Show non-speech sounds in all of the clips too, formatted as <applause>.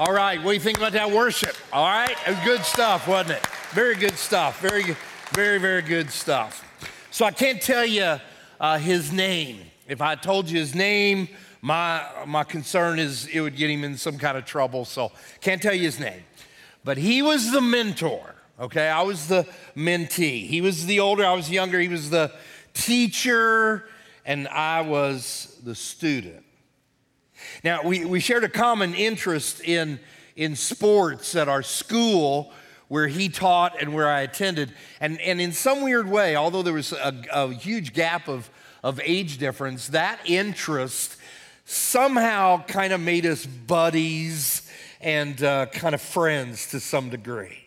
All right, what do you think about that worship? All right, good stuff, wasn't it? Very good stuff. Very, very, very good stuff. So I can't tell you uh, his name. If I told you his name, my my concern is it would get him in some kind of trouble. So can't tell you his name. But he was the mentor. Okay, I was the mentee. He was the older. I was younger. He was the teacher, and I was the student. Now, we, we shared a common interest in, in sports at our school where he taught and where I attended. And, and in some weird way, although there was a, a huge gap of, of age difference, that interest somehow kind of made us buddies and uh, kind of friends to some degree.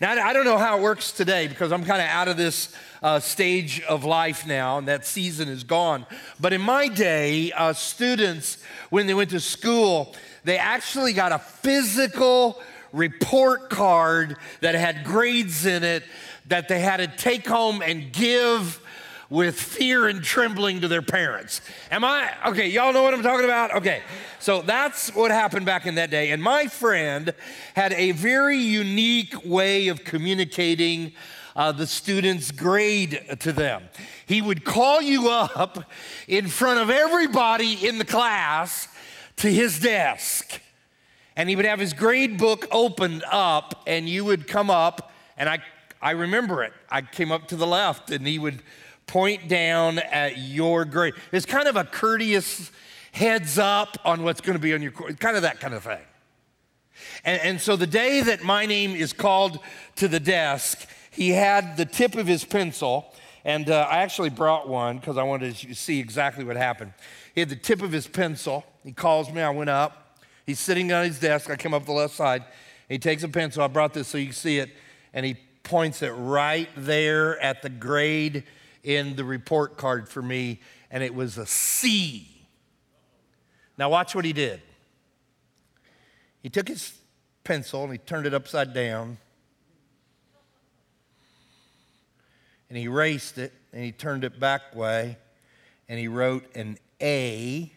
Now, I don't know how it works today because I'm kind of out of this uh, stage of life now, and that season is gone. But in my day, uh, students, when they went to school, they actually got a physical report card that had grades in it that they had to take home and give with fear and trembling to their parents. Am I okay? Y'all know what I'm talking about? Okay. So that's what happened back in that day. And my friend had a very unique way of communicating uh, the student's grade to them. He would call you up in front of everybody in the class to his desk. And he would have his grade book opened up, and you would come up, and I, I remember it. I came up to the left, and he would point down at your grade. It's kind of a courteous heads up on what's going to be on your kind of that kind of thing. And, and so the day that my name is called to the desk, he had the tip of his pencil, and uh, I actually brought one because I wanted to see exactly what happened. He had the tip of his pencil. He calls me. I went up. He's sitting on his desk. I came up the left side. He takes a pencil. I brought this so you can see it, and he points it right there at the grade in the report card for me, and it was a C. Now, watch what he did. He took his pencil and he turned it upside down, and he erased it, and he turned it back way, and he wrote an A,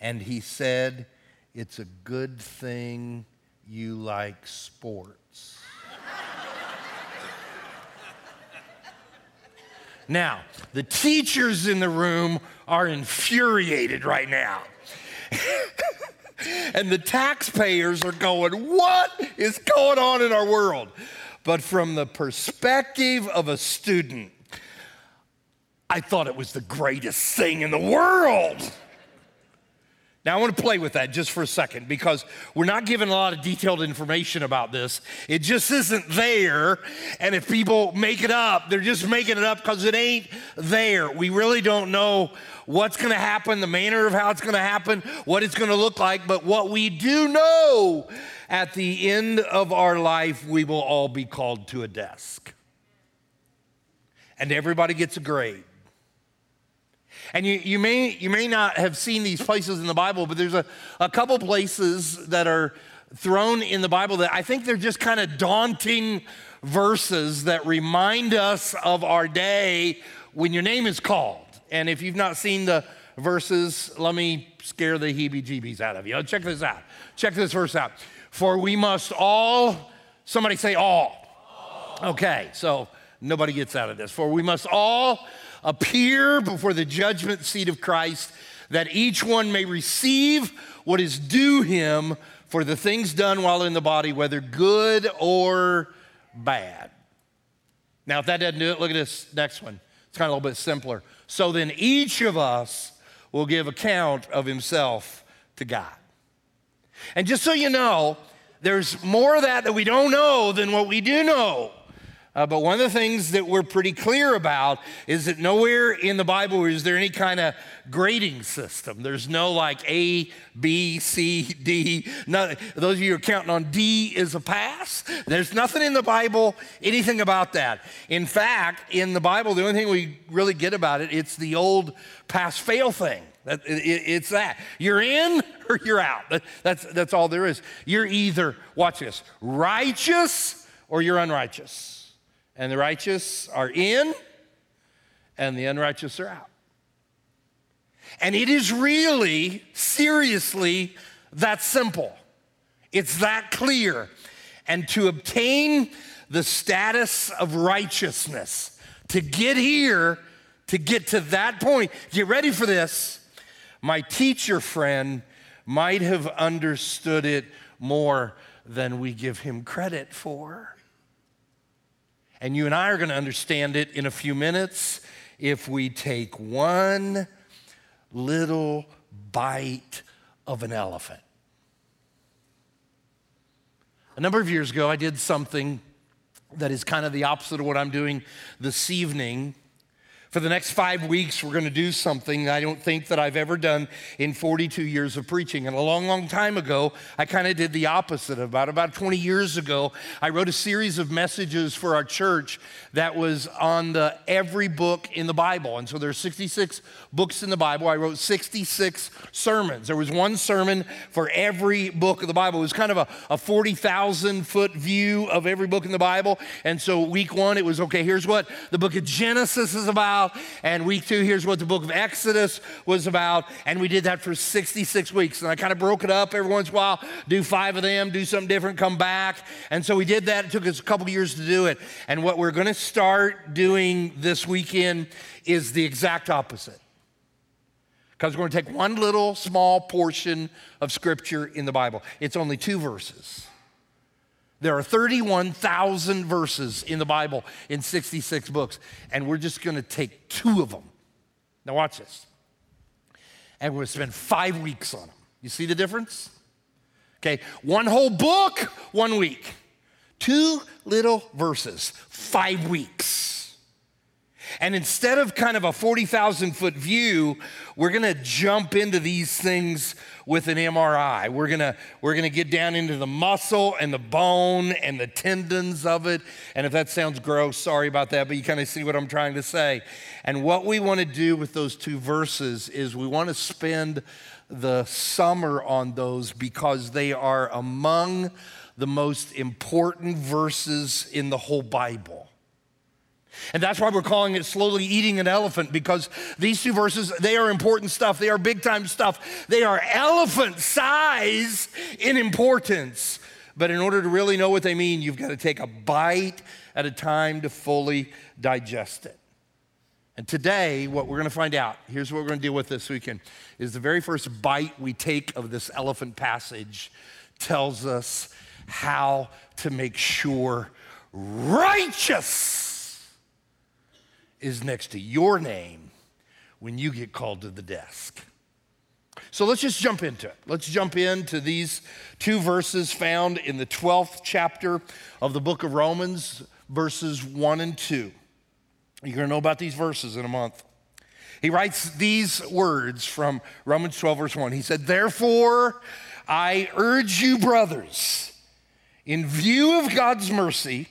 and he said, It's a good thing you like sports. Now, the teachers in the room are infuriated right now. <laughs> and the taxpayers are going, What is going on in our world? But from the perspective of a student, I thought it was the greatest thing in the world. Now, I want to play with that just for a second because we're not given a lot of detailed information about this. It just isn't there. And if people make it up, they're just making it up because it ain't there. We really don't know what's going to happen, the manner of how it's going to happen, what it's going to look like. But what we do know at the end of our life, we will all be called to a desk. And everybody gets a grade. And you, you, may, you may not have seen these places in the Bible, but there's a, a couple places that are thrown in the Bible that I think they're just kind of daunting verses that remind us of our day when your name is called. And if you've not seen the verses, let me scare the heebie jeebies out of you. Check this out. Check this verse out. For we must all, somebody say all. Okay, so nobody gets out of this. For we must all appear before the judgment seat of Christ, that each one may receive what is due him for the things done while in the body, whether good or bad. Now, if that doesn't do it, look at this next one. It's kind of a little bit simpler. So then each of us will give account of himself to God. And just so you know, there's more of that that we don't know than what we do know. Uh, but one of the things that we're pretty clear about is that nowhere in the Bible is there any kind of grading system. There's no like A, B, C, D. None, those of you who are counting on D is a pass. There's nothing in the Bible, anything about that. In fact, in the Bible, the only thing we really get about it, it's the old pass fail thing. That, it, it's that. You're in or you're out. That, that's, that's all there is. You're either, watch this, righteous or you're unrighteous and the righteous are in, and the unrighteous are out. And it is really, seriously, that simple. It's that clear. And to obtain the status of righteousness, to get here, to get to that point, get ready for this. My teacher friend might have understood it more than we give him credit for. And you and I are going to understand it in a few minutes if we take one little bite of an elephant. A number of years ago, I did something that is kind of the opposite of what I'm doing this evening. For the next five weeks, we're going to do something I don't think that I've ever done in 42 years of preaching. And a long, long time ago, I kind of did the opposite. About about 20 years ago, I wrote a series of messages for our church that was on the every book in the Bible. And so there's 66 books in the Bible. I wrote 66 sermons. There was one sermon for every book of the Bible. It was kind of a, a 40,000 foot view of every book in the Bible. And so week one, it was okay, here's what the book of Genesis is about about. And week two, here's what the book of Exodus was about. And we did that for 66 weeks. And I kind of broke it up every once in a while, do five of them, do something different, come back. And so we did that. It took us a couple years to do it. And what we're going to start doing this weekend is the exact opposite. Because we're going to take one little small portion of scripture in the Bible. It's only two verses. There are 31,000 verses in the Bible in 66 books, and we're just going to take two of them. Now, watch this. And we're going to spend five weeks on them. You see the difference? Okay, one whole book, one week. Two little verses, five weeks. And instead of kind of a 40,000 foot view, we're gonna jump into these things with an MRI. We're gonna, we're gonna get down into the muscle and the bone and the tendons of it. And if that sounds gross, sorry about that, but you kind of see what I'm trying to say. And what we wanna do with those two verses is we wanna spend the summer on those because they are among the most important verses in the whole Bible. And that's why we're calling it slowly eating an elephant because these two verses, they are important stuff. They are big time stuff. They are elephant size in importance. But in order to really know what they mean, you've got to take a bite at a time to fully digest it. And today, what we're going to find out, here's what we're going to deal with this weekend, is the very first bite we take of this elephant passage tells us how to make sure righteous is next to your name when you get called to the desk. So let's just jump into it. Let's jump into these two verses found in the 12th chapter of the book of Romans, verses 1 and 2. You're going to know about these verses in a month. He writes these words from Romans 12, verse 1. He said, Therefore, I urge you, brothers, in view of God's mercy,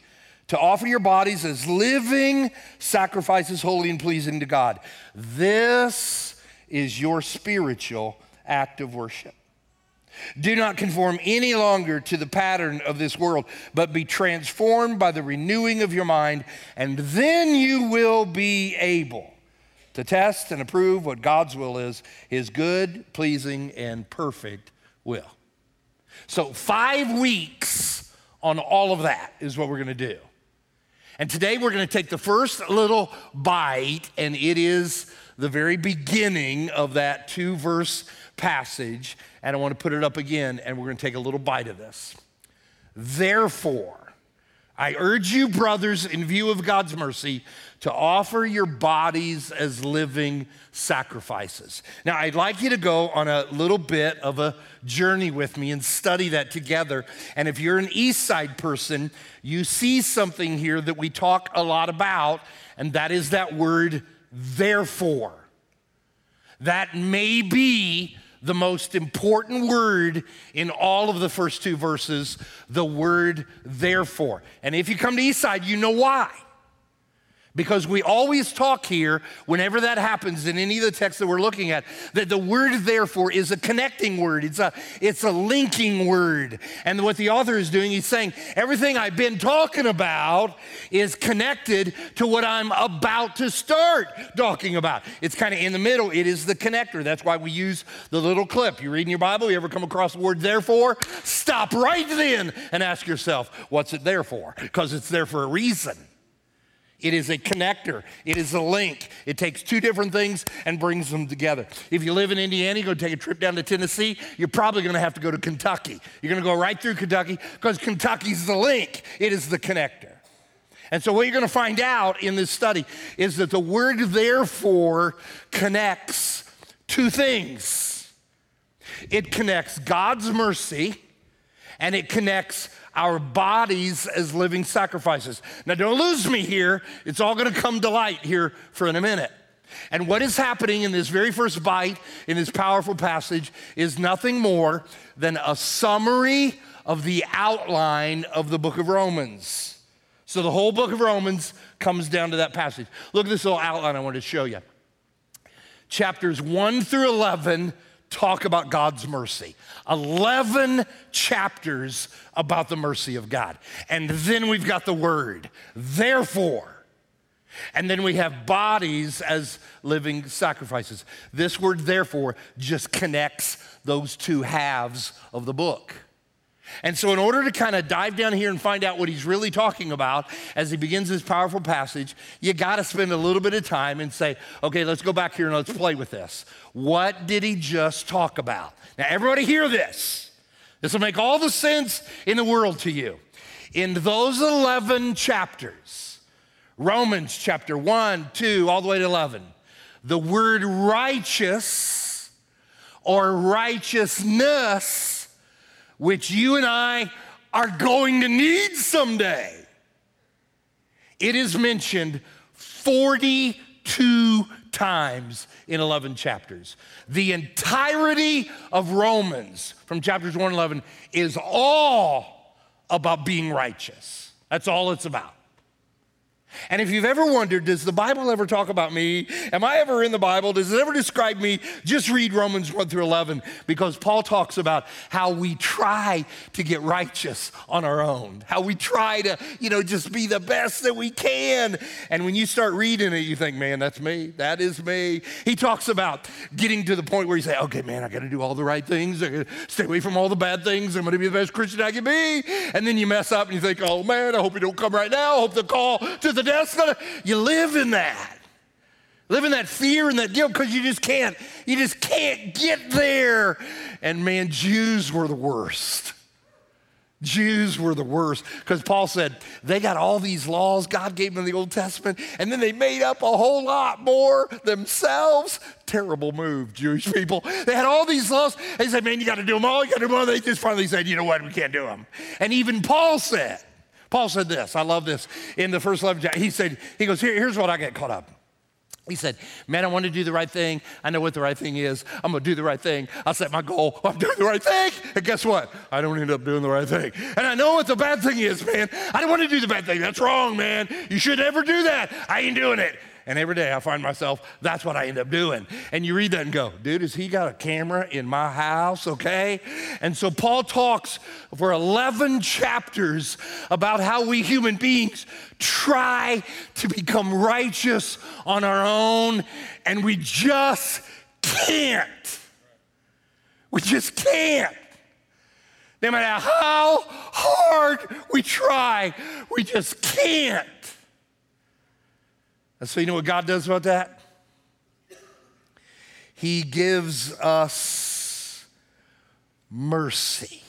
to offer your bodies as living sacrifices, holy and pleasing to God. This is your spiritual act of worship. Do not conform any longer to the pattern of this world, but be transformed by the renewing of your mind, and then you will be able to test and approve what God's will is, his good, pleasing, and perfect will. So, five weeks on all of that is what we're going to do. And today we're going to take the first little bite, and it is the very beginning of that two verse passage. And I want to put it up again, and we're going to take a little bite of this. Therefore, I urge you, brothers, in view of God's mercy, to offer your bodies as living sacrifices. Now, I'd like you to go on a little bit of a journey with me and study that together. And if you're an Eastside person, you see something here that we talk a lot about, and that is that word, therefore. That may be the most important word in all of the first two verses, the word therefore. And if you come to Eastside, you know why. Because we always talk here, whenever that happens in any of the texts that we're looking at, that the word therefore is a connecting word. It's a, it's a linking word. And what the author is doing, he's saying, everything I've been talking about is connected to what I'm about to start talking about. It's kind of in the middle, it is the connector. That's why we use the little clip. You read in your Bible, you ever come across the word therefore? Stop right then and ask yourself, what's it there for? Because it's there for a reason. It is a connector. It is a link. It takes two different things and brings them together. If you live in Indiana, you go take a trip down to Tennessee, you're probably going to have to go to Kentucky. You're going to go right through Kentucky because Kentucky's the link. It is the connector. And so what you're going to find out in this study is that the word therefore connects two things. It connects God's mercy and it connects our bodies as living sacrifices. Now, don't lose me here. It's all going to come to light here for in a minute. And what is happening in this very first bite in this powerful passage is nothing more than a summary of the outline of the book of Romans. So the whole book of Romans comes down to that passage. Look at this little outline I want to show you. Chapters 1 through 11 talk about God's mercy. 11 chapters about the mercy of God. And then we've got the word, therefore. And then we have bodies as living sacrifices. This word, therefore, just connects those two halves of the book. And so, in order to kind of dive down here and find out what he's really talking about as he begins this powerful passage, you got to spend a little bit of time and say, okay, let's go back here and let's play with this. What did he just talk about? Now, everybody hear this. This will make all the sense in the world to you. In those 11 chapters, Romans chapter 1, 2, all the way to 11, the word righteous or righteousness which you and I are going to need someday. It is mentioned 42 times in 11 chapters. The entirety of Romans from chapters 1 11 is all about being righteous. That's all it's about. And if you've ever wondered, does the Bible ever talk about me? Am I ever in the Bible? Does it ever describe me? Just read Romans 1 through 11 because Paul talks about how we try to get righteous on our own, how we try to, you know, just be the best that we can. And when you start reading it, you think, man, that's me. That is me. He talks about getting to the point where you say, okay, man, I got to do all the right things. I to stay away from all the bad things. I'm going to be the best Christian I can be. And then you mess up and you think, oh, man, I hope you don't come right now. I hope the call to the the death's gonna, you live in that. Live in that fear and that guilt because you just can't, you just can't get there. And man, Jews were the worst. Jews were the worst because Paul said they got all these laws God gave them in the Old Testament, and then they made up a whole lot more themselves. Terrible move, Jewish people. They had all these laws. They said, Man, you got to do them all. You got to do them all. They just finally said, You know what? We can't do them. And even Paul said, Paul said this, I love this. In the first 11 chapter, he said, he goes, Here, here's what I get caught up. He said, Man, I want to do the right thing. I know what the right thing is. I'm going to do the right thing. I'll set my goal. I'm doing the right thing. And guess what? I don't end up doing the right thing. And I know what the bad thing is, man. I don't want to do the bad thing. That's wrong, man. You should never do that. I ain't doing it. And every day I find myself, that's what I end up doing. And you read that and go, dude, has he got a camera in my house? Okay. And so Paul talks for 11 chapters about how we human beings try to become righteous on our own, and we just can't. We just can't. No matter how hard we try, we just can't. And so, you know what God does about that? He gives us mercy.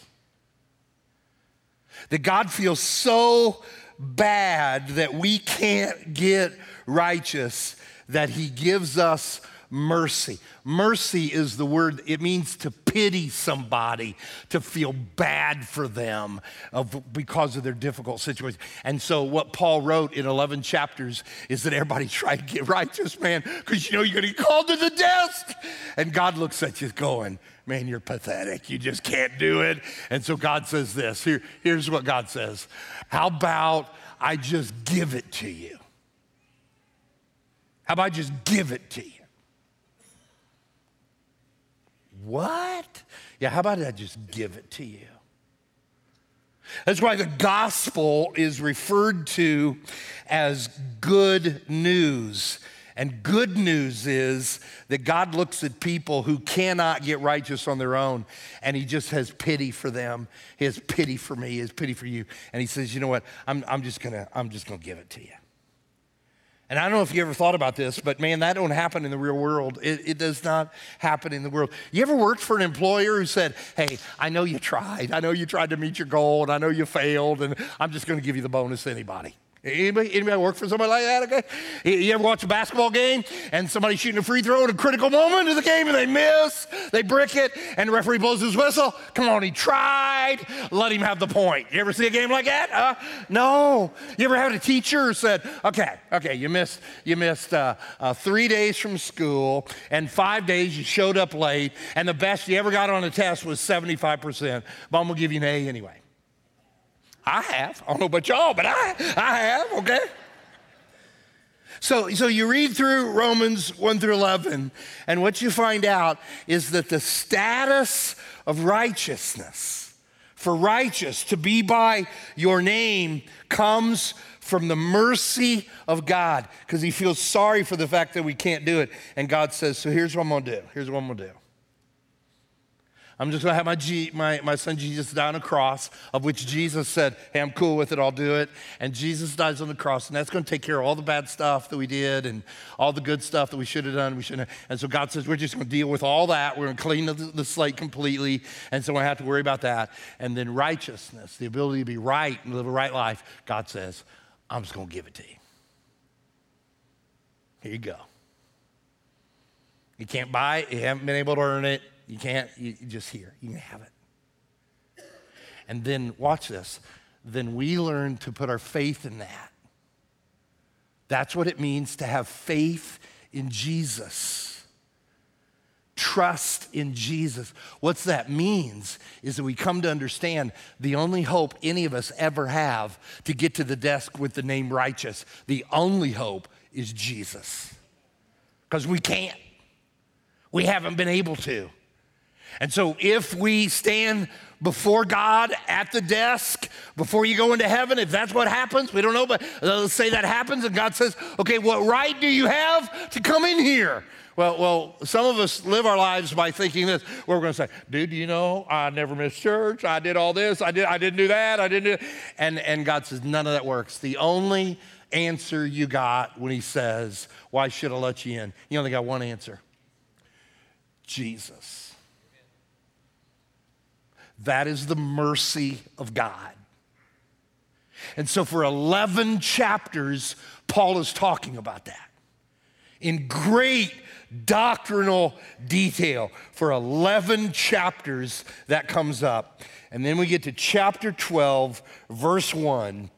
That God feels so bad that we can't get righteous that He gives us mercy. Mercy is the word, it means to pity somebody, to feel bad for them of, because of their difficult situation. And so, what Paul wrote in 11 chapters is that everybody <laughs> try to get righteous, man, because you know you're going to get called to the desk. And God looks at you going, man, you're pathetic. You just can't do it. And so, God says this Here, here's what God says How about I just give it to you? How about I just give it to you? What? Yeah, how about I just give it to you? That's why the gospel is referred to as good news. And good news is that God looks at people who cannot get righteous on their own and He just has pity for them. He has pity for me, He has pity for you. And He says, You know what? I'm, I'm, just, gonna, I'm just gonna give it to you. And I don't know if you ever thought about this, but man, that don't happen in the real world. It, it, does not happen in the world. You ever worked for an employer who said, Hey, I know you tried. I know you tried to meet your goal, and I know you failed, and I'm just going to give you the bonus anybody? Anybody, anybody work for somebody like that? Okay. You ever watch a basketball game and somebody shooting a free throw at a critical moment of the game and they miss, they brick it, and the referee blows his whistle? Come on, he tried. Let him have the point. You ever see a game like that? Uh, no. You ever had a teacher said, "Okay, okay, you missed, you missed uh, uh, three days from school, and five days you showed up late, and the best you ever got on a test was 75 percent, but I'm gonna give you an A anyway." I have. I don't know about y'all, but I, I have, okay? So, so you read through Romans 1 through 11, and what you find out is that the status of righteousness, for righteous to be by your name, comes from the mercy of God because he feels sorry for the fact that we can't do it. And God says, So here's what I'm gonna do. Here's what I'm gonna do. I'm just gonna have my, G, my, my son Jesus die on a cross, of which Jesus said, Hey, I'm cool with it, I'll do it. And Jesus dies on the cross, and that's gonna take care of all the bad stuff that we did and all the good stuff that we should have done, we shouldn't have. And so God says, We're just gonna deal with all that. We're gonna clean the, the slate completely. And so we have to worry about that. And then righteousness, the ability to be right and live a right life, God says, I'm just gonna give it to you. Here you go. You can't buy it, you haven't been able to earn it. You can't, you, just hear. You can have it. And then, watch this. Then we learn to put our faith in that. That's what it means to have faith in Jesus. Trust in Jesus. What's that means is that we come to understand the only hope any of us ever have to get to the desk with the name righteous, the only hope is Jesus. Because we can't. We haven't been able to. And so if we stand before God at the desk before you go into heaven, if that's what happens, we don't know, but let's say that happens and God says, okay, what right do you have to come in here? Well, well, some of us live our lives by thinking this. We're going to say, dude, you know, I never missed church. I did all this. I, did, I didn't do that. I didn't do And, and God says, none of that works. The only answer you got when he says, why should I let you in? You only got one answer. Jesus. That is the mercy of God. And so, for 11 chapters, Paul is talking about that in great doctrinal detail. For 11 chapters, that comes up. And then we get to chapter 12, verse 1,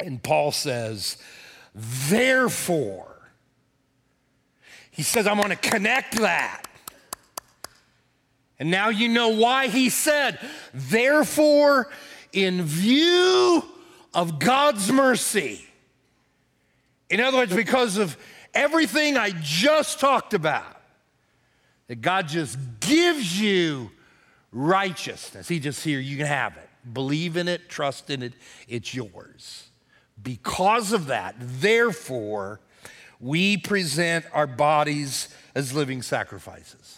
and Paul says, Therefore, he says, I'm going to connect that and now you know why he said, therefore, in view of God's mercy, in other words, because of everything I just talked about, that God just gives you righteousness. He just here, you can have it. Believe in it, trust in it, it's yours. Because of that, therefore, we present our bodies as living sacrifices.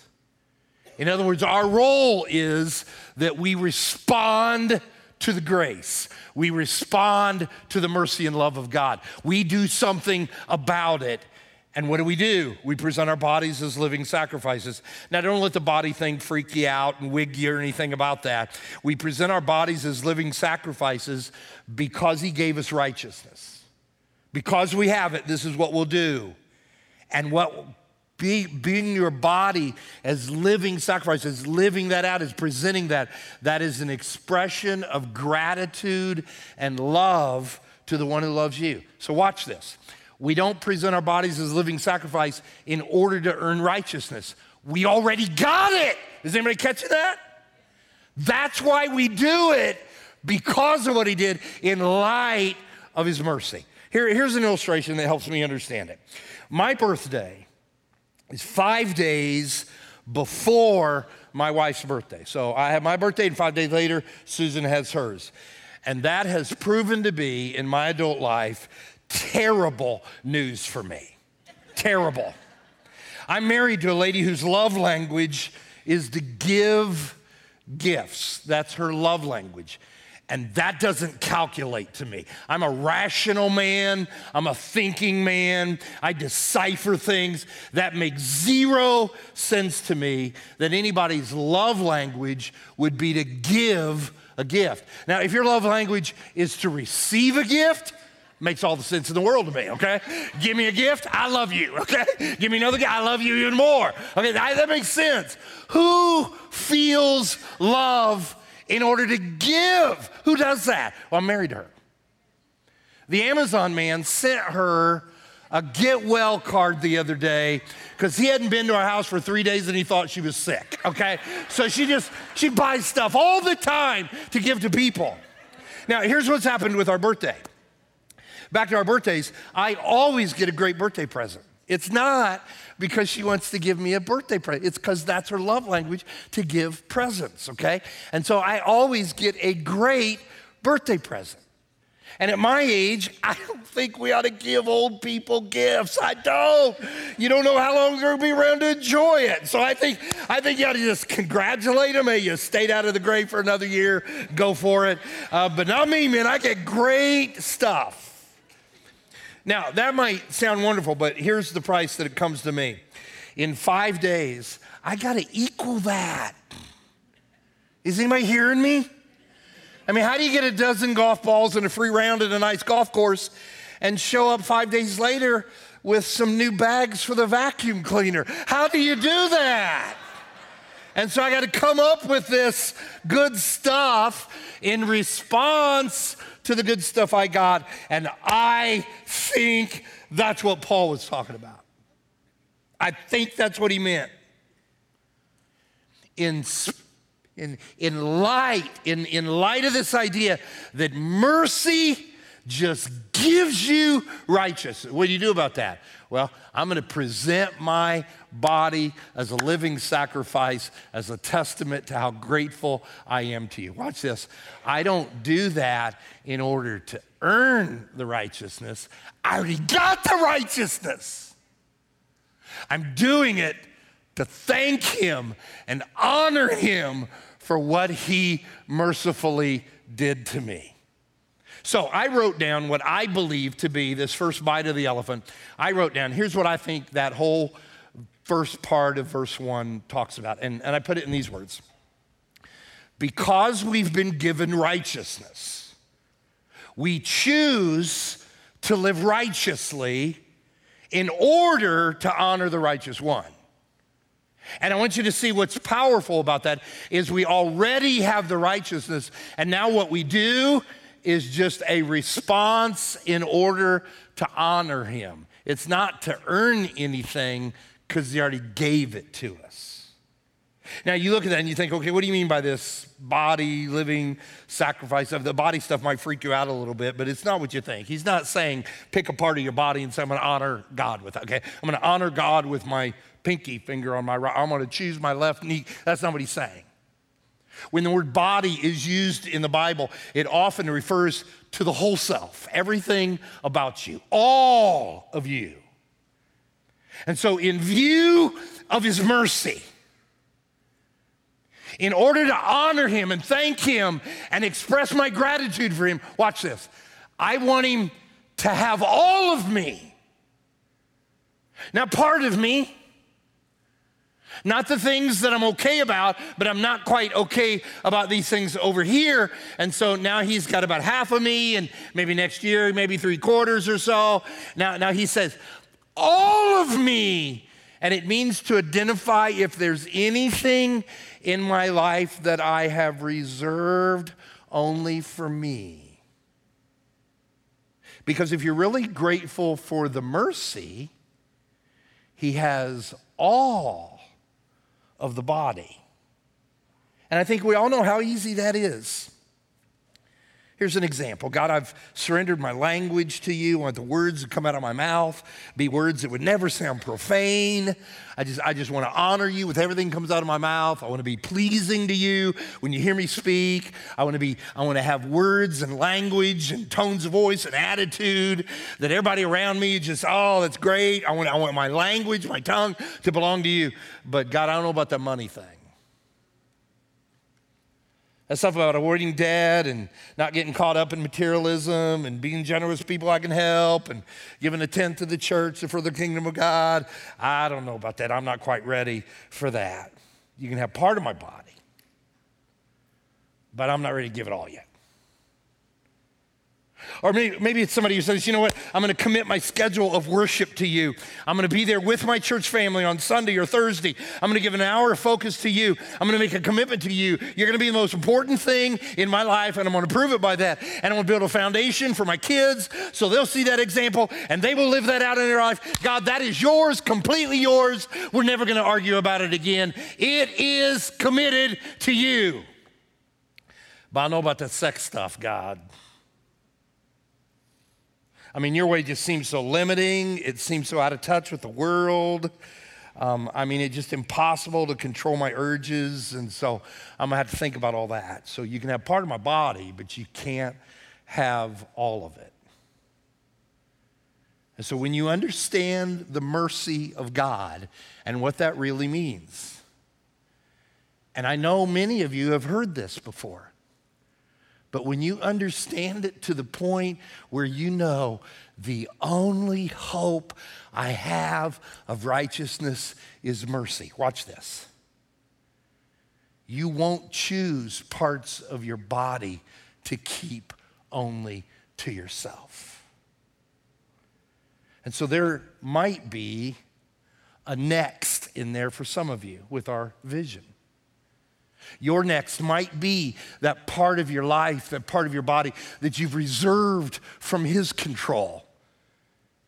In other words, our role is that we respond to the grace. We respond to the mercy and love of God. We do something about it. And what do we do? We present our bodies as living sacrifices. Now, don't let the body thing freak you out and wig you or anything about that. We present our bodies as living sacrifices because He gave us righteousness. Because we have it, this is what we'll do. And what be, being your body as living sacrifice, as living that out, as presenting that, that is an expression of gratitude and love to the one who loves you. So watch this. We don't present our bodies as living sacrifice in order to earn righteousness. We already got it. Is anybody catching that? That's why we do it because of what he did in light of his mercy. Here, here's an illustration that helps me understand it. My birthday is five days before my wife's birthday. So I have my birthday, and five days later, Susan has hers. And that has proven to be, in my adult life, terrible news for me. terrible. I'm married to a lady whose love language is to give gifts. That's her love language. And that doesn't calculate to me. I'm a rational man. I'm a thinking man. I decipher things. That makes zero sense to me that anybody's love language would be to give a gift. Now, if your love language is to receive a gift, makes all the sense in the world to me, okay? Give me a gift, I love you, okay? Give me another gift, I love you even more. Okay, that, that makes sense. Who feels love in order to give? Who does that? Well, I'm married her. The Amazon man sent her a get well card the other day because he hadn't been to our house for three days and he thought she was sick, okay? So she just, she buys stuff all the time to give to people. Now, here's what's happened with our birthday back to our birthdays, I always get a great birthday present. It's not because she wants to give me a birthday present. It's because that's her love language to give presents, okay? And so I always get a great birthday present. And at my age, <laughs> I don't think we ought to give old people gifts. I don't. You don't know how long they're gonna be around to enjoy it. So I think I think you ought to just congratulate them. Hey, you stayed out of the grave for another year. Go for it. Uh, but not me, man. I get great stuff. Now, that might sound wonderful, but here's the price that it comes to me. In five days, I got to equal that. Is anybody hearing me? I mean, how do you get a dozen golf balls and a free round at a nice golf course and show up five days later with some new bags for the vacuum cleaner? How do you do that? And so I got to come up with this good stuff in response to the good stuff I got. And I think that's what Paul was talking about. I think that's what he meant. In, in, in light, in, in light of this idea that mercy just gives you righteousness. What do you do about that? Well, I'm going to present my body as a living sacrifice, as a testament to how grateful I am to you. Watch this. I don't do that in order to earn the righteousness, I already got the righteousness. I'm doing it to thank Him and honor Him for what He mercifully did to me. So I wrote down what I believe to be this first bite of the elephant. I wrote down, here's what I think that whole first part of verse one talks about. And, and I put it in these words Because we've been given righteousness, we choose to live righteously in order to honor the righteous one. And I want you to see what's powerful about that is we already have the righteousness and now what we do is just a response in order to honor him. It's not to earn anything because he already gave it to us. Now you look at that and you think, okay, what do you mean by this body, living sacrifice? Of the body stuff might freak you out a little bit, but it's not what you think. He's not saying pick a part of your body and say, I'm gonna honor God with that. Okay, I'm gonna honor God with my pinky finger on my right. I'm gonna choose my left knee. That's not what he's saying. When the word body is used in the Bible, it often refers to the whole self, everything about you, all of you. And so, in view of his mercy, in order to honor him and thank him and express my gratitude for him, watch this. I want him to have all of me. Now, part of me not the things that I'm okay about, but I'm not quite okay about these things over here. And so now he's got about half of me, and maybe next year, maybe three quarters or so. Now, now he says, all of me. And it means to identify if there's anything in my life that I have reserved only for me. Because if you're really grateful for the mercy, he has all of the body. And I think we all know how easy that is. Here's an example God, I've surrendered my language to you. I want the words that come out of my mouth be words that would never sound profane. I just, I just want to honor you with everything that comes out of my mouth. I want to be pleasing to you when you hear me speak. I want to be, I want to have words and language and tones of voice and attitude that everybody around me just, oh, that's great. I want, I want my language, my tongue to belong to you. But God, I don't know about the money thing. That stuff about avoiding debt and not getting caught up in materialism and being generous to people I can help and giving a tenth to the church for the kingdom of God. I don't know about that. I'm not quite ready for that. You can have part of my body, but I'm not ready to give it all yet. Or maybe, maybe it's somebody who says, you know what, I'm going to commit my schedule of worship to you. I'm going to be there with my church family on Sunday or Thursday. I'm going to give an hour of focus to you. I'm going to make a commitment to you. You're going to be the most important thing in my life, and I'm going to prove it by that. And I'm going to build a foundation for my kids so they'll see that example and they will live that out in their life. God, that is yours, completely yours. We're never going to argue about it again. It is committed to you. But I know about that sex stuff, God. I mean, your way just seems so limiting. It seems so out of touch with the world. Um, I mean, it's just impossible to control my urges. And so I'm going to have to think about all that. So you can have part of my body, but you can't have all of it. And so when you understand the mercy of God and what that really means, and I know many of you have heard this before. But when you understand it to the point where you know the only hope I have of righteousness is mercy, watch this. You won't choose parts of your body to keep only to yourself. And so there might be a next in there for some of you with our vision. Your next might be that part of your life, that part of your body that you've reserved from His control.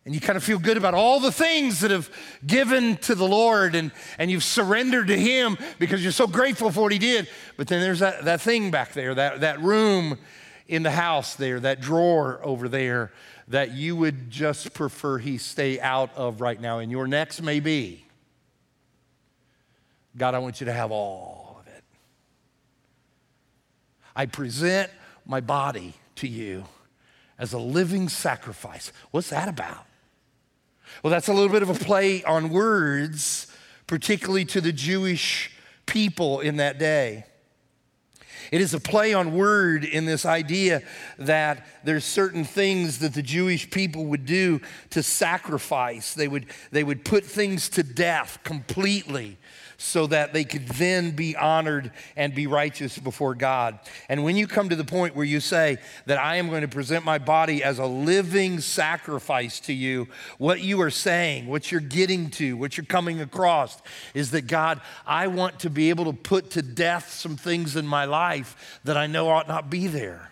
And you kind of feel good about all the things that have given to the Lord and, and you've surrendered to Him because you're so grateful for what He did. But then there's that, that thing back there, that, that room in the house there, that drawer over there that you would just prefer He stay out of right now. And your next may be God, I want you to have all. I present my body to you as a living sacrifice. What's that about? Well, that's a little bit of a play on words, particularly to the Jewish people in that day. It is a play on word in this idea that there's certain things that the Jewish people would do to sacrifice. They would, they would put things to death completely so that they could then be honored and be righteous before God. And when you come to the point where you say that I am going to present my body as a living sacrifice to you, what you are saying, what you're getting to, what you're coming across is that God, I want to be able to put to death some things in my life that I know ought not be there.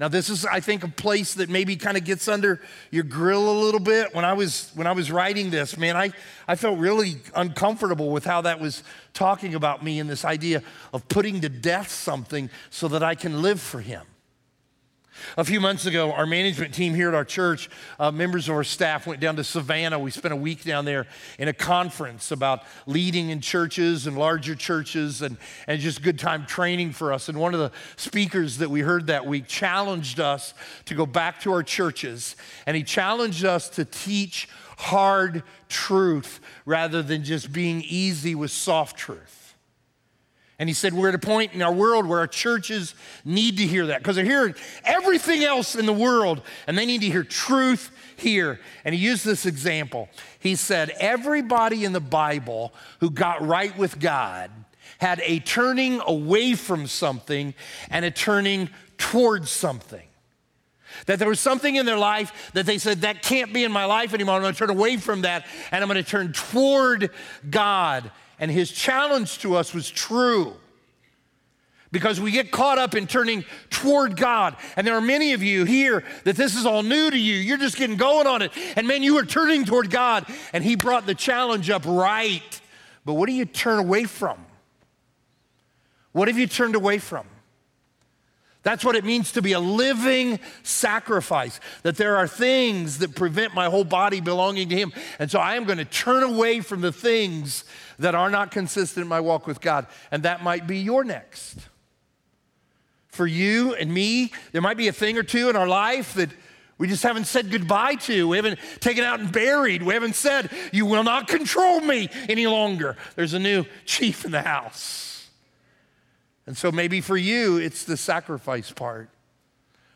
Now, this is, I think, a place that maybe kind of gets under your grill a little bit. When I was, when I was writing this, man, I, I felt really uncomfortable with how that was talking about me and this idea of putting to death something so that I can live for Him. A few months ago, our management team here at our church, uh, members of our staff went down to Savannah. We spent a week down there in a conference about leading in churches and larger churches and, and just good time training for us. And one of the speakers that we heard that week challenged us to go back to our churches and he challenged us to teach hard truth rather than just being easy with soft truth. And he said, We're at a point in our world where our churches need to hear that because they're hearing everything else in the world and they need to hear truth here. And he used this example. He said, Everybody in the Bible who got right with God had a turning away from something and a turning towards something. That there was something in their life that they said, That can't be in my life anymore. I'm going to turn away from that and I'm going to turn toward God and his challenge to us was true. Because we get caught up in turning toward God. And there are many of you here that this is all new to you. You're just getting going on it. And man, you are turning toward God. And He brought the challenge up right. But what do you turn away from? What have you turned away from? That's what it means to be a living sacrifice, that there are things that prevent my whole body belonging to Him. And so I am going to turn away from the things that are not consistent in my walk with God. And that might be your next. For you and me, there might be a thing or two in our life that we just haven't said goodbye to. We haven't taken out and buried. We haven't said, You will not control me any longer. There's a new chief in the house. And so maybe for you, it's the sacrifice part.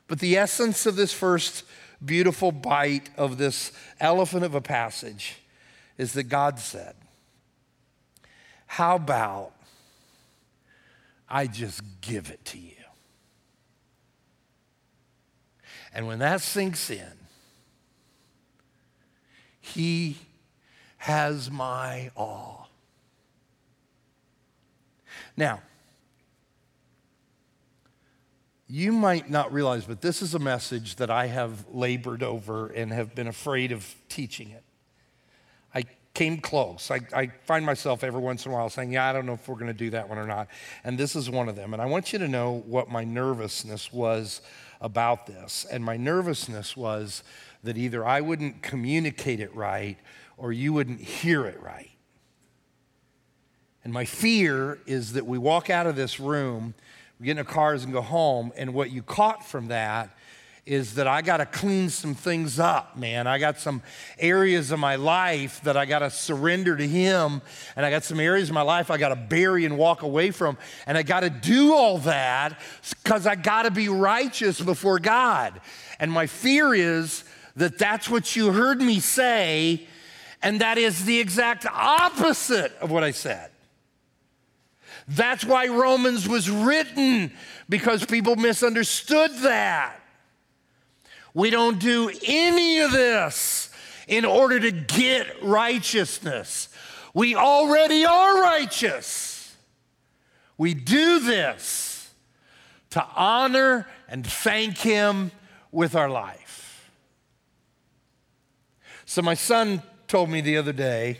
But the essence of this first beautiful bite of this elephant of a passage is that God said, How about I just give it to you? And when that sinks in, He has my all. Now, you might not realize, but this is a message that I have labored over and have been afraid of teaching it. Came close. I, I, find myself every once in a while saying, Yeah, I don't know if we're going to do that one or not. And this is one of them. And I want you to know what my nervousness was about this. And my nervousness was that either I wouldn't communicate it right or you wouldn't hear it right. And my fear is that we walk out of this room, we get in our cars and go home, and what you caught from that is that I got to clean some things up, man. I got some areas of my life that I got to surrender to Him, and I got some areas of my life I got to bury and walk away from, and I got to do all that because I got to be righteous before God. And my fear is that that's what you heard me say, and that is the exact opposite of what I said. That's why Romans was written, because people misunderstood that. We don't do any of this in order to get righteousness. We already are righteous. We do this to honor and thank Him with our life. So, my son told me the other day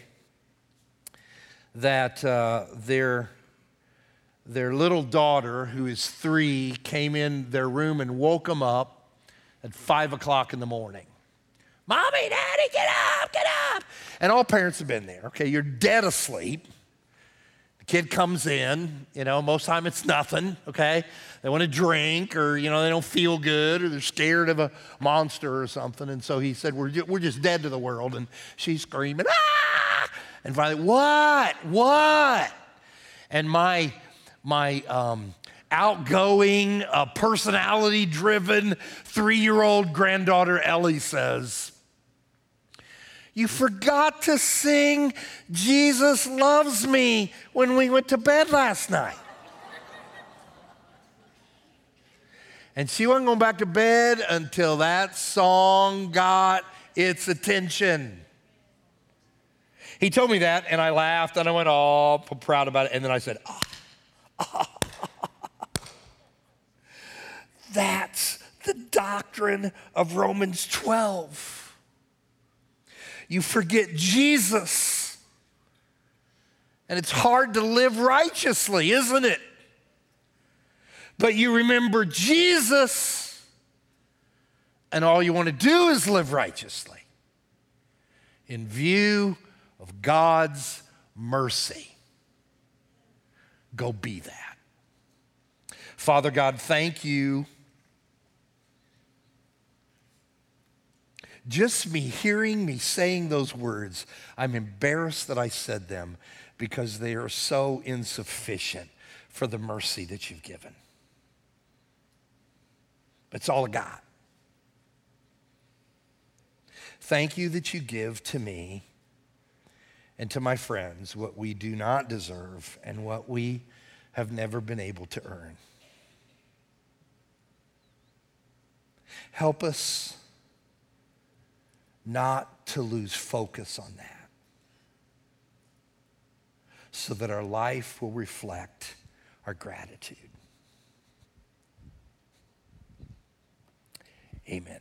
that uh, their, their little daughter, who is three, came in their room and woke him up at five o'clock in the morning. Mommy, Daddy, get up, get up. And all parents have been there. Okay, you're dead asleep. The kid comes in, you know, most time it's nothing, okay? They want to drink or, you know, they don't feel good or they're scared of a monster or something. And so he said, We're, just, we're just dead to the world. And she's screaming, ah! And finally, what? What? And my, my, um, outgoing, uh, personality driven three year old granddaughter Ellie says, You forgot to sing Jesus Loves Me when we went to bed last night. and she wasn't going back to bed until that song got its attention. He told me that, and I laughed and I went, Oh, proud about it. And then I said, Oh, oh. That's the doctrine of Romans 12. You forget Jesus, and it's hard to live righteously, isn't it? But you remember Jesus, and all you want to do is live righteously in view of God's mercy. Go be that. Father God, thank you Just me hearing me saying those words, I'm embarrassed that I said them because they are so insufficient for the mercy that you've given. It's all I got. Thank you that you give to me and to my friends what we do not deserve and what we have never been able to earn. Help us not to lose focus on that so that our life will reflect our gratitude. Amen.